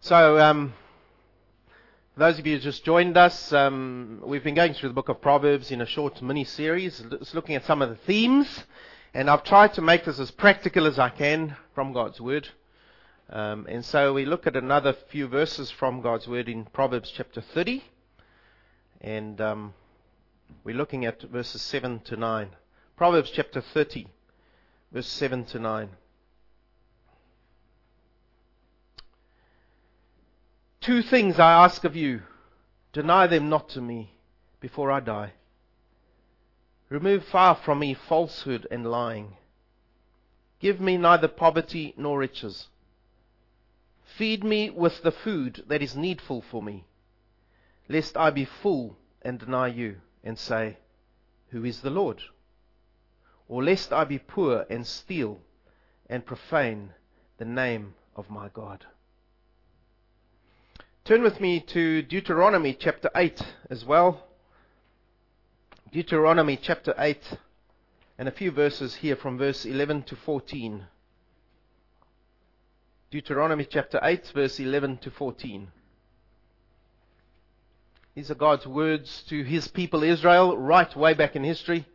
So, um, those of you who just joined us, um, we've been going through the book of Proverbs in a short mini series, looking at some of the themes, and I've tried to make this as practical as I can from God's Word. Um, and so we look at another few verses from God's Word in Proverbs chapter 30, and um, we're looking at verses 7 to 9. Proverbs chapter 30, verse 7 to 9. Two things I ask of you. Deny them not to me before I die. Remove far from me falsehood and lying. Give me neither poverty nor riches. Feed me with the food that is needful for me, lest I be full and deny you and say, Who is the Lord? Or lest I be poor and steal and profane the name of my God. Turn with me to Deuteronomy chapter 8 as well. Deuteronomy chapter 8 and a few verses here from verse 11 to 14. Deuteronomy chapter 8 verse 11 to 14. These are God's words to his people Israel right way back in history.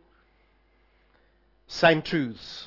Same truths.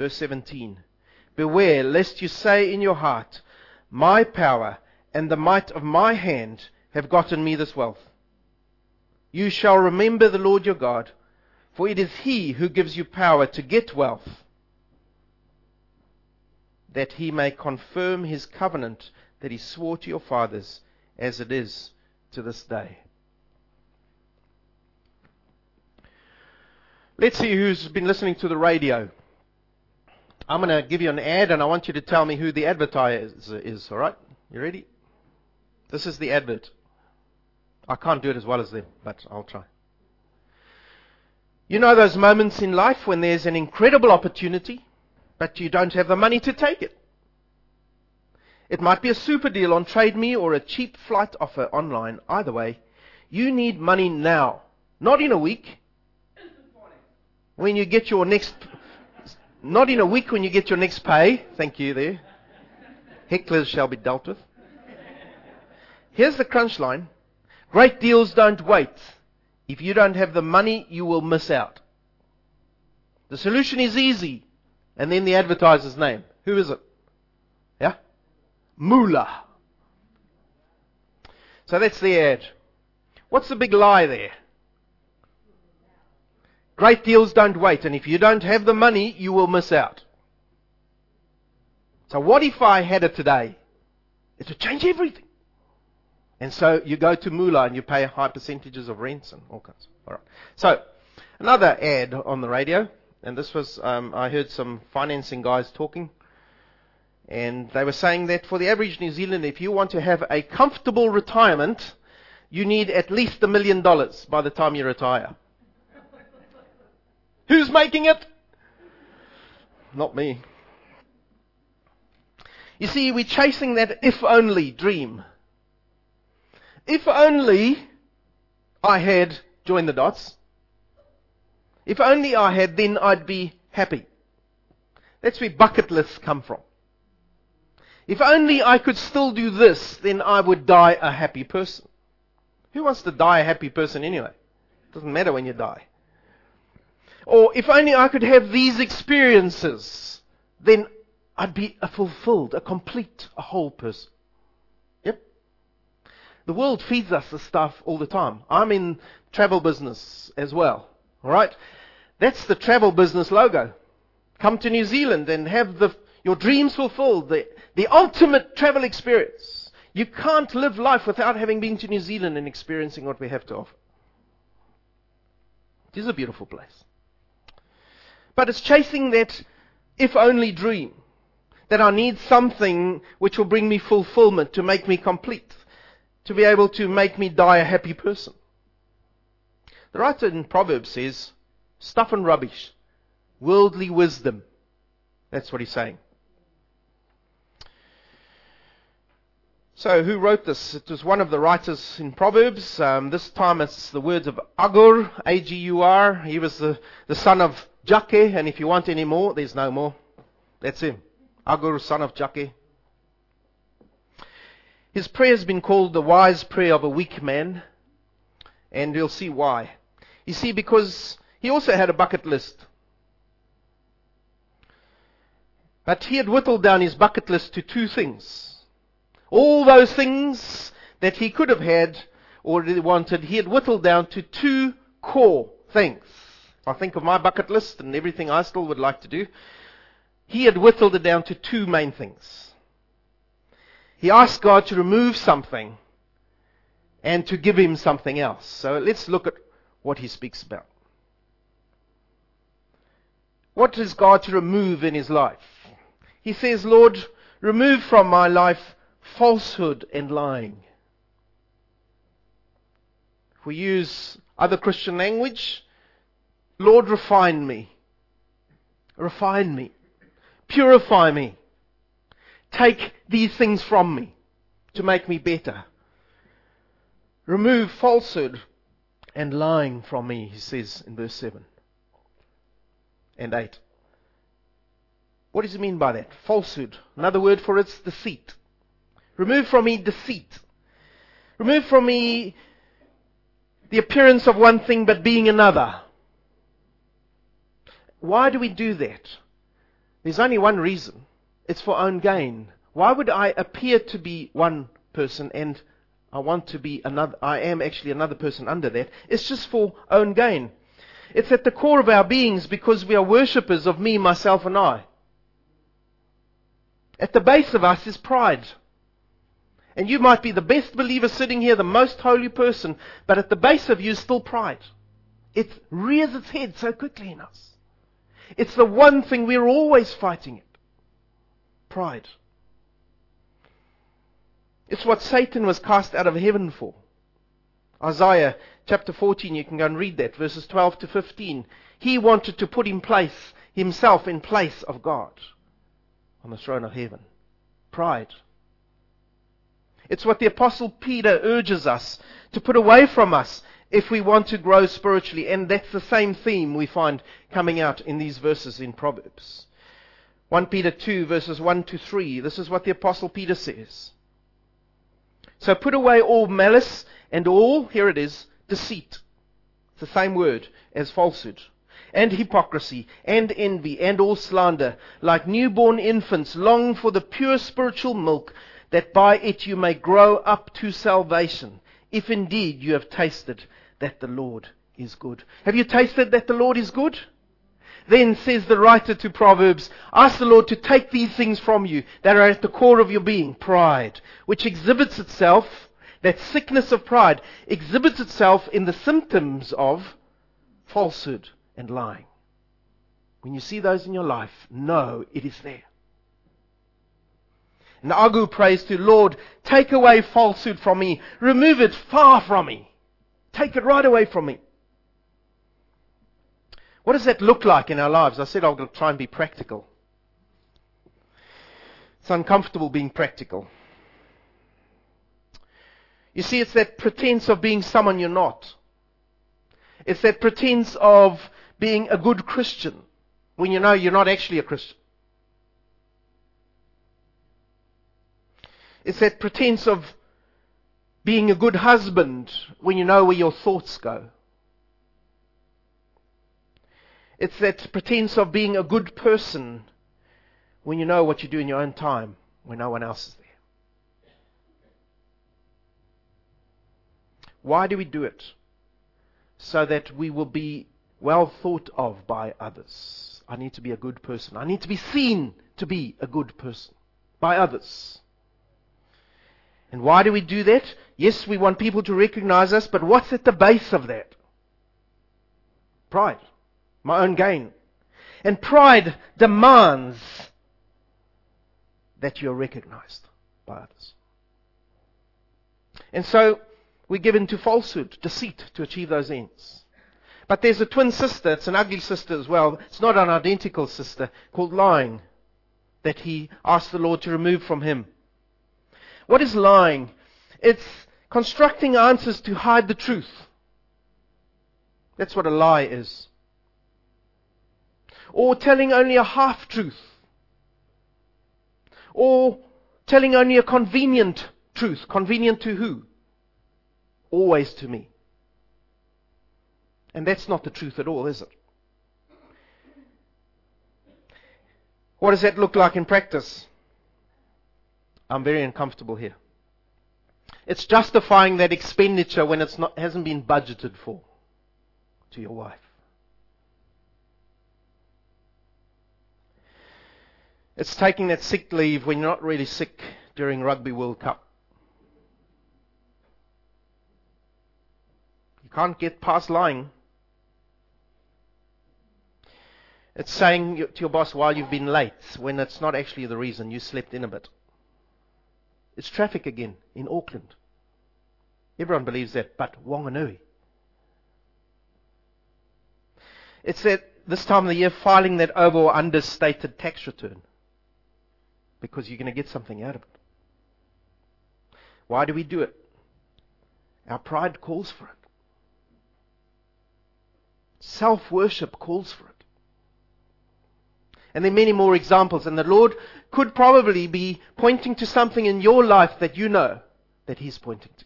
Verse 17 Beware lest you say in your heart, My power and the might of my hand have gotten me this wealth. You shall remember the Lord your God, for it is he who gives you power to get wealth, that he may confirm his covenant that he swore to your fathers, as it is to this day. Let's see who's been listening to the radio. I'm going to give you an ad, and I want you to tell me who the advertiser is, all right? You ready? This is the advert. I can't do it as well as them, but I'll try. You know those moments in life when there's an incredible opportunity, but you don't have the money to take it. It might be a super deal on TradeMe or a cheap flight offer online. Either way, you need money now, not in a week. When you get your next not in a week when you get your next pay. Thank you there. Hecklers shall be dealt with. Here's the crunch line. Great deals don't wait. If you don't have the money, you will miss out. The solution is easy. And then the advertiser's name. Who is it? Yeah? Moola. So that's the ad. What's the big lie there? Great deals don't wait, and if you don't have the money, you will miss out. So what if I had it today? It would change everything. And so you go to Moola and you pay high percentages of rents and all kinds. All right. So another ad on the radio, and this was um, I heard some financing guys talking, and they were saying that for the average New Zealander, if you want to have a comfortable retirement, you need at least a million dollars by the time you retire. Who's making it? Not me. You see, we're chasing that if only dream. If only I had joined the dots. If only I had, then I'd be happy. That's where bucket lists come from. If only I could still do this, then I would die a happy person. Who wants to die a happy person anyway? It doesn't matter when you die. Or if only I could have these experiences, then I'd be a fulfilled, a complete, a whole person. Yep. The world feeds us this stuff all the time. I'm in travel business as well. Alright? That's the travel business logo. Come to New Zealand and have the, your dreams fulfilled, the, the ultimate travel experience. You can't live life without having been to New Zealand and experiencing what we have to offer. It is a beautiful place. But it's chasing that if only dream. That I need something which will bring me fulfillment, to make me complete, to be able to make me die a happy person. The writer in Proverbs says, stuff and rubbish, worldly wisdom. That's what he's saying. So, who wrote this? It was one of the writers in Proverbs. Um, this time it's the words of Agur, A-G-U-R. He was the, the son of Jakeh, and if you want any more, there's no more. That's him. Agur, son of Jakeh. His prayer has been called the wise prayer of a weak man, and you'll see why. You see, because he also had a bucket list. But he had whittled down his bucket list to two things. All those things that he could have had or wanted, he had whittled down to two core things. I think of my bucket list and everything I still would like to do, he had whittled it down to two main things. He asked God to remove something and to give him something else. So let's look at what he speaks about. What is God to remove in his life? He says, Lord, remove from my life falsehood and lying. If we use other Christian language, Lord, refine me. Refine me. Purify me. Take these things from me to make me better. Remove falsehood and lying from me, he says in verse 7 and 8. What does he mean by that? Falsehood. Another word for it's deceit. Remove from me deceit. Remove from me the appearance of one thing but being another. Why do we do that? There's only one reason. It's for own gain. Why would I appear to be one person and I want to be another, I am actually another person under that? It's just for own gain. It's at the core of our beings because we are worshippers of me, myself, and I. At the base of us is pride. And you might be the best believer sitting here, the most holy person, but at the base of you is still pride. It rears its head so quickly in us. It's the one thing we're always fighting it. Pride. It's what Satan was cast out of heaven for. Isaiah chapter 14, you can go and read that, verses 12 to 15. He wanted to put in place, himself in place of God on the throne of heaven. Pride. It's what the Apostle Peter urges us to put away from us if we want to grow spiritually. And that's the same theme we find coming out in these verses in Proverbs. 1 Peter 2 verses 1 to 3. This is what the Apostle Peter says. So put away all malice and all, here it is, deceit. It's the same word as falsehood. And hypocrisy, and envy, and all slander. Like newborn infants, long for the pure spiritual milk that by it you may grow up to salvation, if indeed you have tasted that the Lord is good. Have you tasted that the Lord is good? Then says the writer to Proverbs, ask the Lord to take these things from you that are at the core of your being, pride, which exhibits itself, that sickness of pride, exhibits itself in the symptoms of falsehood and lying. When you see those in your life, know it is there. And Agur prays to, Lord, take away falsehood from me. Remove it far from me. Take it right away from me. What does that look like in our lives? I said I'll try and be practical. It's uncomfortable being practical. You see, it's that pretense of being someone you're not. It's that pretense of being a good Christian when you know you're not actually a Christian. It's that pretense of being a good husband when you know where your thoughts go. It's that pretense of being a good person when you know what you do in your own time when no one else is there. Why do we do it? So that we will be well thought of by others. I need to be a good person. I need to be seen to be a good person by others. And why do we do that? Yes, we want people to recognize us, but what's at the base of that? Pride. My own gain. And pride demands that you're recognized by others. And so we give in to falsehood, deceit to achieve those ends. But there's a twin sister, it's an ugly sister as well. It's not an identical sister, called lying, that he asked the Lord to remove from him. What is lying? It's constructing answers to hide the truth. That's what a lie is. Or telling only a half truth. Or telling only a convenient truth. Convenient to who? Always to me. And that's not the truth at all, is it? What does that look like in practice? I'm very uncomfortable here. It's justifying that expenditure when it hasn't been budgeted for to your wife. It's taking that sick leave when you're not really sick during Rugby World Cup. You can't get past lying. It's saying to your boss why you've been late when it's not actually the reason you slept in a bit. It's traffic again in Auckland. Everyone believes that, but Wanganui. It's that this time of the year filing that over or understated tax return because you're going to get something out of it. Why do we do it? Our pride calls for it. Self worship calls for it. And there are many more examples, and the Lord could probably be pointing to something in your life that you know that He's pointing to.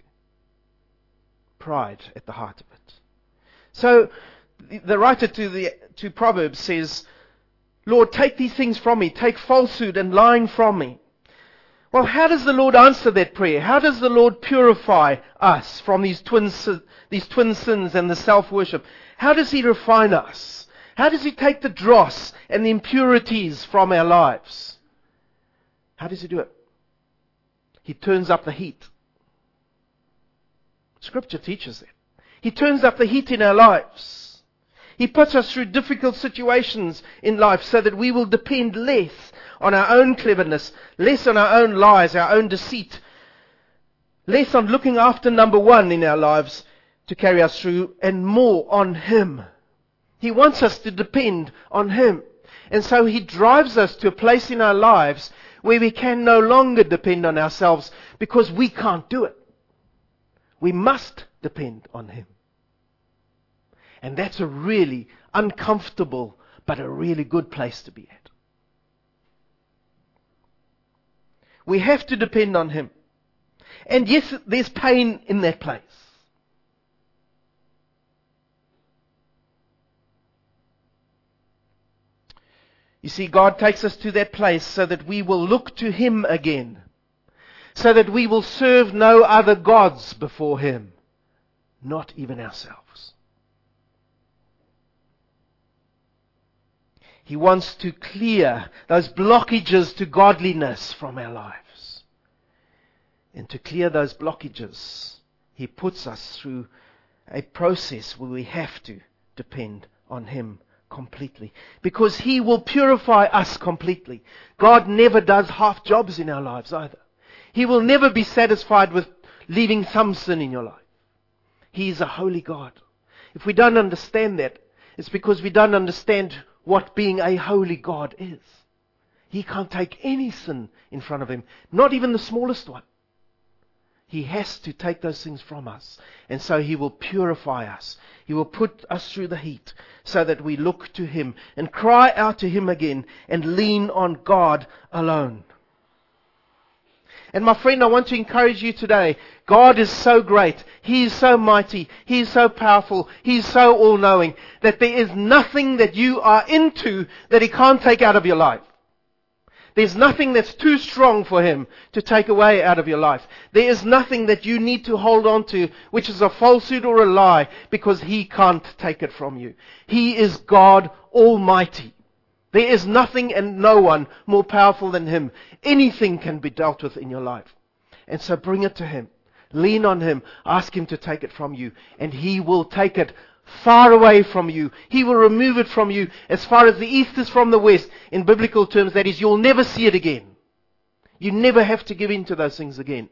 Pride at the heart of it. So, the writer to, the, to Proverbs says, Lord, take these things from me. Take falsehood and lying from me. Well, how does the Lord answer that prayer? How does the Lord purify us from these twin, these twin sins and the self-worship? How does He refine us? How does He take the dross and the impurities from our lives? How does He do it? He turns up the heat. Scripture teaches that. He turns up the heat in our lives. He puts us through difficult situations in life so that we will depend less on our own cleverness, less on our own lies, our own deceit, less on looking after number one in our lives to carry us through, and more on Him. He wants us to depend on Him. And so He drives us to a place in our lives where we can no longer depend on ourselves because we can't do it. We must depend on Him. And that's a really uncomfortable, but a really good place to be at. We have to depend on Him. And yes, there's pain in that place. You see, God takes us to that place so that we will look to Him again. So that we will serve no other gods before Him. Not even ourselves. He wants to clear those blockages to godliness from our lives. And to clear those blockages, He puts us through a process where we have to depend on Him completely. Because He will purify us completely. God never does half jobs in our lives either. He will never be satisfied with leaving some sin in your life. He is a holy God. If we don't understand that, it's because we don't understand what being a holy God is. He can't take any sin in front of him, not even the smallest one. He has to take those things from us. And so He will purify us. He will put us through the heat so that we look to Him and cry out to Him again and lean on God alone. And my friend, I want to encourage you today. God is so great. He is so mighty. He is so powerful. He is so all-knowing that there is nothing that you are into that He can't take out of your life. There's nothing that's too strong for Him to take away out of your life. There is nothing that you need to hold on to which is a falsehood or a lie because He can't take it from you. He is God Almighty. There is nothing and no one more powerful than Him. Anything can be dealt with in your life. And so bring it to Him. Lean on Him. Ask Him to take it from you. And He will take it far away from you. He will remove it from you as far as the east is from the west. In biblical terms, that is, you'll never see it again. You never have to give in to those things again.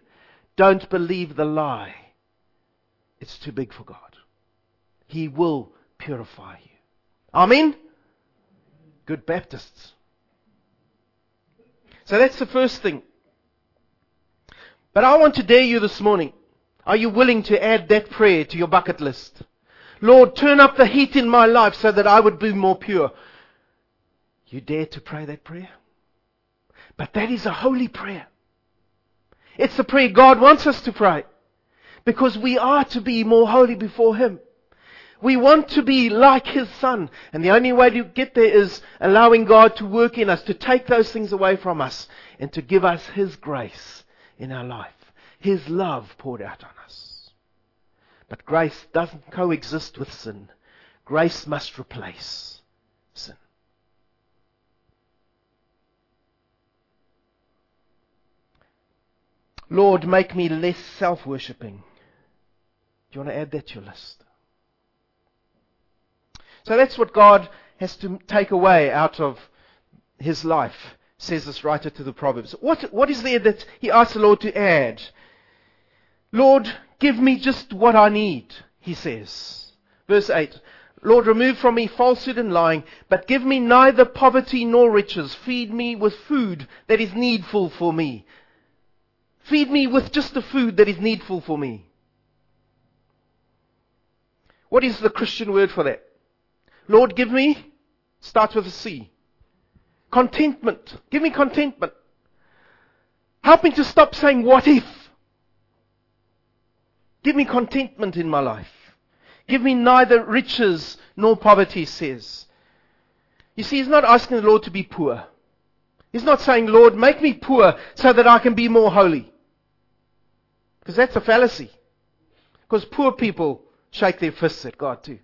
Don't believe the lie. It's too big for God. He will purify you. Amen? Good Baptists. So that's the first thing. But I want to dare you this morning. Are you willing to add that prayer to your bucket list? Lord, turn up the heat in my life so that I would be more pure. You dare to pray that prayer? But that is a holy prayer. It's the prayer God wants us to pray. Because we are to be more holy before Him. We want to be like His Son. And the only way to get there is allowing God to work in us, to take those things away from us, and to give us His grace in our life. His love poured out on us. But grace doesn't coexist with sin. Grace must replace sin. Lord, make me less self worshipping. Do you want to add that to your list? So that's what God has to take away out of his life, says this writer to the Proverbs. What, what is there that he asks the Lord to add? Lord, give me just what I need, he says. Verse 8. Lord, remove from me falsehood and lying, but give me neither poverty nor riches. Feed me with food that is needful for me. Feed me with just the food that is needful for me. What is the Christian word for that? Lord, give me, starts with a C. Contentment. Give me contentment. Help me to stop saying, what if? Give me contentment in my life. Give me neither riches nor poverty, says. You see, he's not asking the Lord to be poor. He's not saying, Lord, make me poor so that I can be more holy. Because that's a fallacy. Because poor people shake their fists at God too.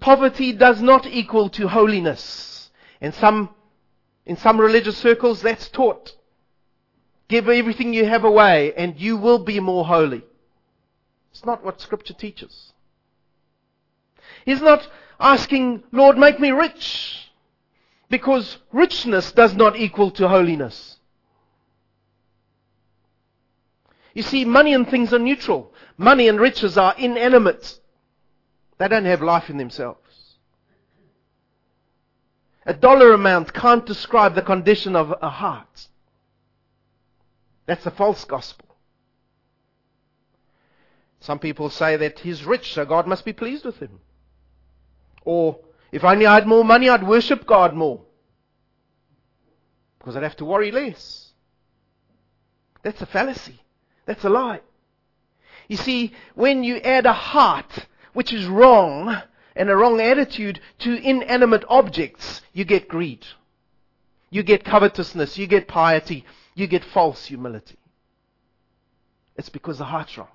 Poverty does not equal to holiness. In some, in some religious circles, that's taught. Give everything you have away and you will be more holy. It's not what scripture teaches. He's not asking, Lord, make me rich. Because richness does not equal to holiness. You see, money and things are neutral. Money and riches are inanimate. They don't have life in themselves. A dollar amount can't describe the condition of a heart. That's a false gospel. Some people say that he's rich, so God must be pleased with him. Or, if only I had more money, I'd worship God more. Because I'd have to worry less. That's a fallacy. That's a lie. You see, when you add a heart, which is wrong, and a wrong attitude to inanimate objects, you get greed. You get covetousness. You get piety. You get false humility. It's because the heart's wrong.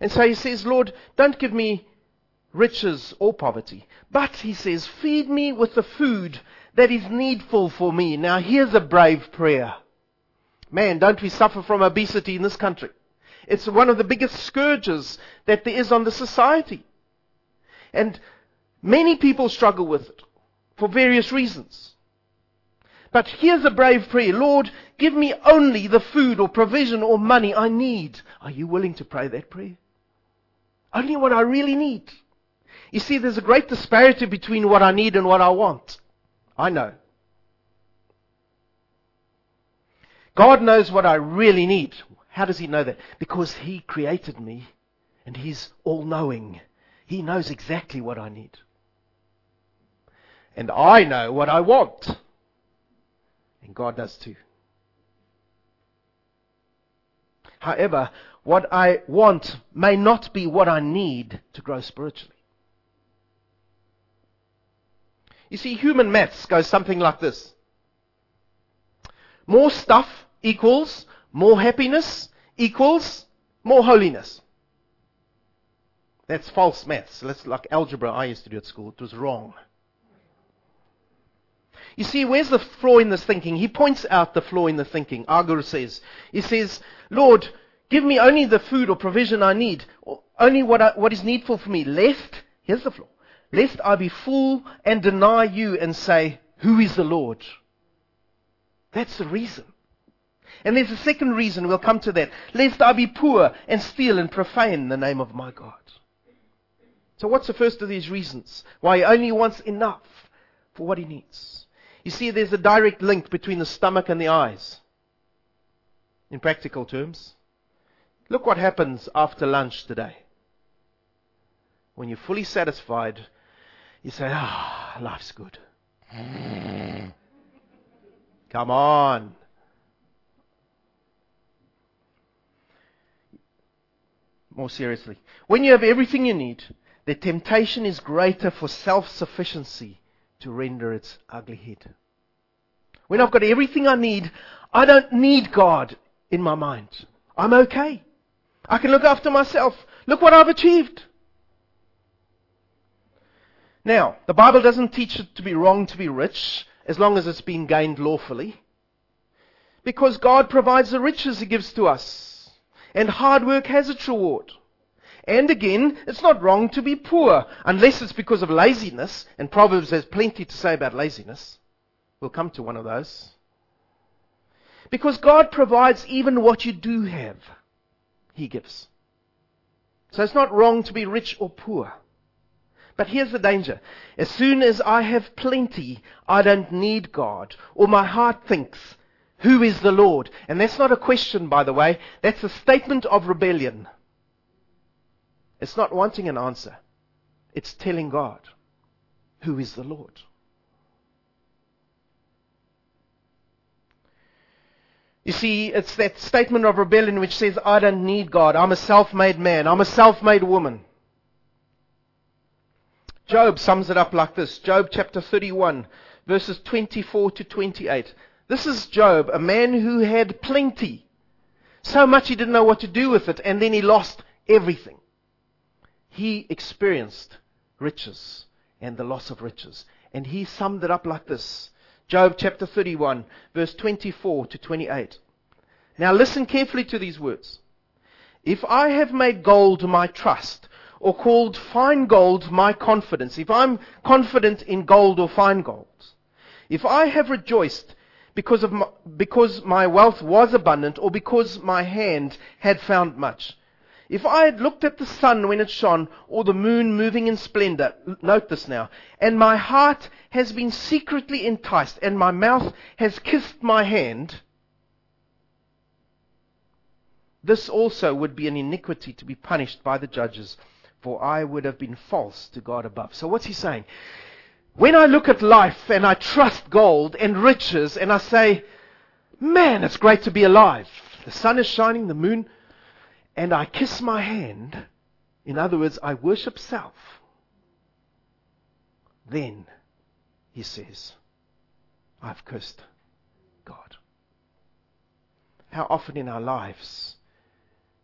And so he says, Lord, don't give me riches or poverty. But, he says, feed me with the food that is needful for me. Now, here's a brave prayer. Man, don't we suffer from obesity in this country? It's one of the biggest scourges that there is on the society. And many people struggle with it for various reasons. But here's a brave prayer. Lord, give me only the food or provision or money I need. Are you willing to pray that prayer? Only what I really need. You see, there's a great disparity between what I need and what I want. I know. God knows what I really need. How does He know that? Because He created me and He's all knowing. He knows exactly what I need. And I know what I want. And God does too. However, what I want may not be what I need to grow spiritually. You see, human maths goes something like this. More stuff equals more happiness equals more holiness. That's false maths. That's like algebra I used to do at school. It was wrong. You see, where's the flaw in this thinking? He points out the flaw in the thinking. Agur says, he says, Lord, Give me only the food or provision I need, only what, I, what is needful for me, lest, here's the flaw, lest I be full and deny you and say, Who is the Lord? That's the reason. And there's a second reason, we'll come to that. Lest I be poor and steal and profane the name of my God. So what's the first of these reasons? Why he only wants enough for what he needs. You see, there's a direct link between the stomach and the eyes. In practical terms. Look what happens after lunch today. When you're fully satisfied, you say, ah, life's good. Come on. More seriously. When you have everything you need, the temptation is greater for self-sufficiency to render its ugly head. When I've got everything I need, I don't need God in my mind. I'm okay. I can look after myself. Look what I've achieved. Now, the Bible doesn't teach it to be wrong to be rich as long as it's been gained lawfully. Because God provides the riches He gives to us. And hard work has its reward. And again, it's not wrong to be poor, unless it's because of laziness, and Proverbs has plenty to say about laziness. We'll come to one of those. Because God provides even what you do have, He gives. So it's not wrong to be rich or poor. But here's the danger. As soon as I have plenty, I don't need God. Or my heart thinks, who is the Lord? And that's not a question, by the way. That's a statement of rebellion. It's not wanting an answer. It's telling God, who is the Lord? You see, it's that statement of rebellion which says, I don't need God. I'm a self-made man. I'm a self-made woman. Job sums it up like this. Job chapter 31, verses 24 to 28. This is Job, a man who had plenty. So much he didn't know what to do with it, and then he lost everything he experienced riches and the loss of riches. And he summed it up like this Job chapter 31, verse 24 to 28. Now listen carefully to these words. If I have made gold my trust, or called fine gold my confidence, if I'm confident in gold or fine gold, if I have rejoiced because, of my, because my wealth was abundant, or because my hand had found much, if I had looked at the sun when it shone, or the moon moving in splendor, note this now, and my heart has been secretly enticed, and my mouth has kissed my hand, this also would be an iniquity to be punished by the judges, for I would have been false to God above. So what's he saying? When I look at life and I trust gold and riches and I say, man, it's great to be alive. The sun is shining, the moon and I kiss my hand, in other words, I worship self, then, he says, I've cursed God. How often in our lives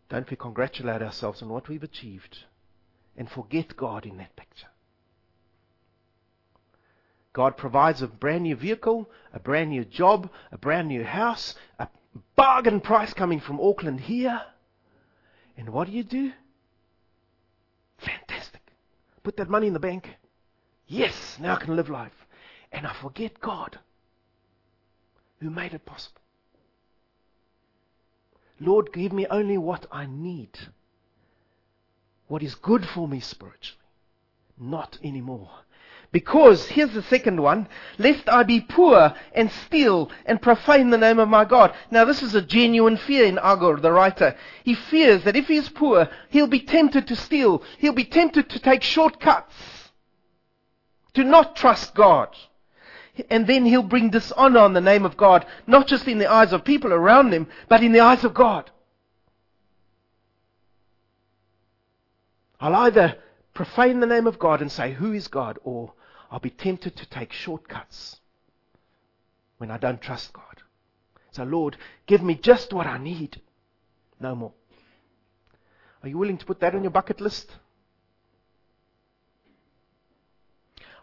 don't we congratulate ourselves on what we've achieved and forget God in that picture? God provides a brand new vehicle, a brand new job, a brand new house, a bargain price coming from Auckland here. And what do you do? Fantastic. Put that money in the bank. Yes, now I can live life. And I forget God who made it possible. Lord, give me only what I need, what is good for me spiritually, not anymore because, here's the second one, lest I be poor and steal and profane the name of my God. Now this is a genuine fear in Agur, the writer. He fears that if he is poor, he'll be tempted to steal. He'll be tempted to take shortcuts. To not trust God. And then he'll bring dishonor on the name of God, not just in the eyes of people around him, but in the eyes of God. I'll either profane the name of God and say, Who is God? or I'll be tempted to take shortcuts when I don't trust God. So, Lord, give me just what I need. No more. Are you willing to put that on your bucket list?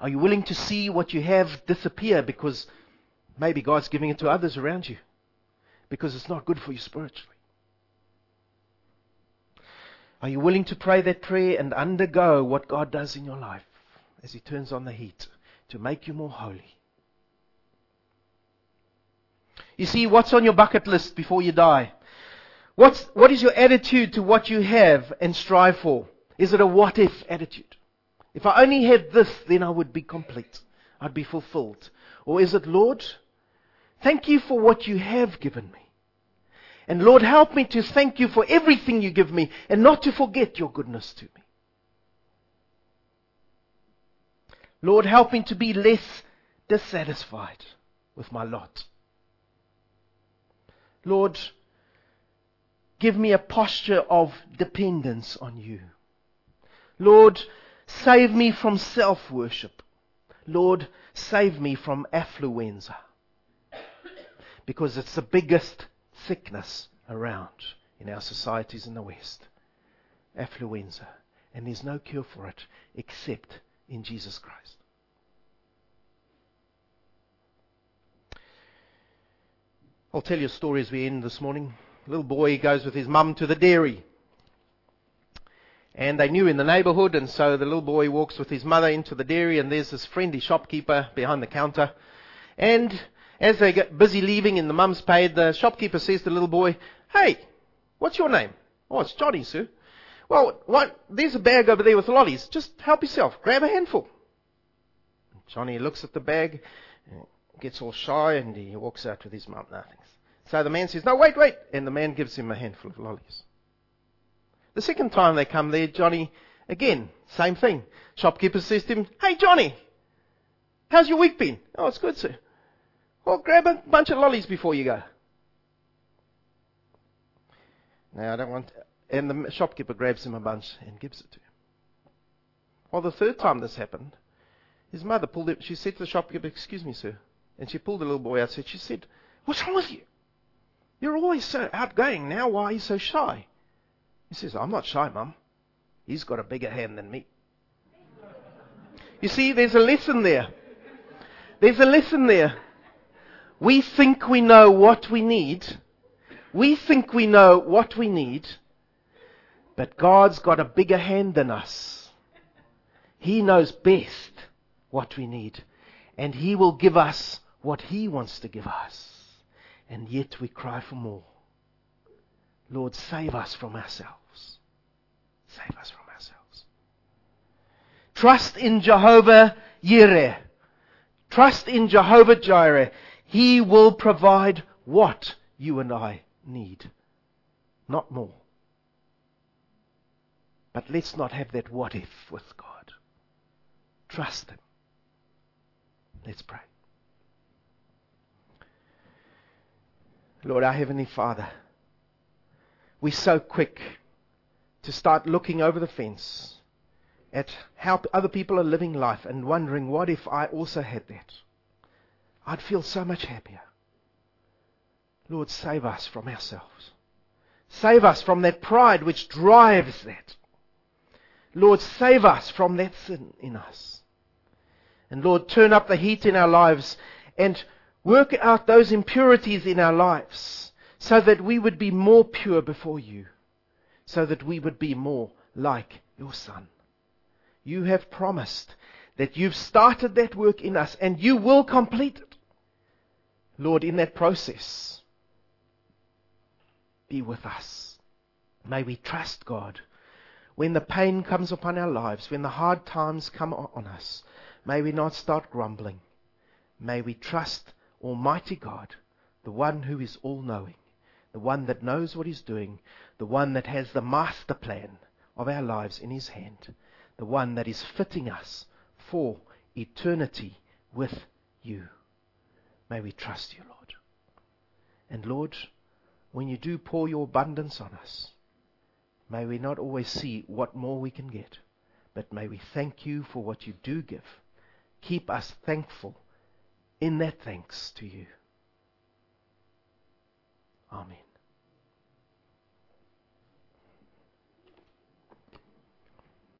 Are you willing to see what you have disappear because maybe God's giving it to others around you? Because it's not good for you spiritually. Are you willing to pray that prayer and undergo what God does in your life as He turns on the heat to make you more holy? You see, what's on your bucket list before you die? What's, what is your attitude to what you have and strive for? Is it a what if attitude? If I only had this, then I would be complete. I'd be fulfilled. Or is it, Lord, thank you for what you have given me. And Lord, help me to thank you for everything you give me and not to forget your goodness to me. Lord, help me to be less dissatisfied with my lot. Lord, give me a posture of dependence on you. Lord, save me from self worship. Lord, save me from affluenza. Because it's the biggest sickness around in our societies in the West. Affluenza. And there's no cure for it except in Jesus Christ. I'll tell you a story as we end this morning. A little boy goes with his mum to the dairy. And they knew in the neighborhood, and so the little boy walks with his mother into the dairy, and there's this friendly shopkeeper behind the counter. And as they get busy leaving and the mum's paid, the shopkeeper says to the little boy, Hey, what's your name? Oh, it's Johnny, sir. Well, what, there's a bag over there with lollies. Just help yourself. Grab a handful. Johnny looks at the bag, uh, gets all shy, and he walks out with his mum. Nothing. So the man says, No, wait, wait. And the man gives him a handful of lollies. The second time they come there, Johnny, again, same thing. Shopkeeper says to him, Hey, Johnny, how's your week been? Oh, it's good, sir. Well, grab a bunch of lollies before you go. Now, I don't want. And the shopkeeper grabs him a bunch and gives it to him. Well, the third time this happened, his mother pulled it. She said to the shopkeeper, Excuse me, sir. And she pulled the little boy outside. She said, What's wrong with you? You're always so outgoing. Now, why are you so shy? He says, I'm not shy, Mum. He's got a bigger hand than me. You see, there's a lesson there. There's a lesson there. We think we know what we need. We think we know what we need. But God's got a bigger hand than us. He knows best what we need. And He will give us what He wants to give us and yet we cry for more. Lord, save us from ourselves. Save us from ourselves. Trust in Jehovah Jireh. Trust in Jehovah Jireh. He will provide what you and I need, not more. But let's not have that what if with God. Trust Him. Let's pray. Lord, our Heavenly Father, we're so quick to start looking over the fence at how other people are living life and wondering, what if I also had that? I'd feel so much happier. Lord, save us from ourselves. Save us from that pride which drives that. Lord, save us from that sin in us. And Lord, turn up the heat in our lives and Work out those impurities in our lives so that we would be more pure before you, so that we would be more like your Son. You have promised that you've started that work in us and you will complete it. Lord, in that process, be with us. May we trust God. When the pain comes upon our lives, when the hard times come on us, may we not start grumbling. May we trust Almighty God, the one who is all knowing, the one that knows what he's doing, the one that has the master plan of our lives in his hand, the one that is fitting us for eternity with you. May we trust you, Lord. And Lord, when you do pour your abundance on us, may we not always see what more we can get, but may we thank you for what you do give. Keep us thankful in that thanks to you. Amen.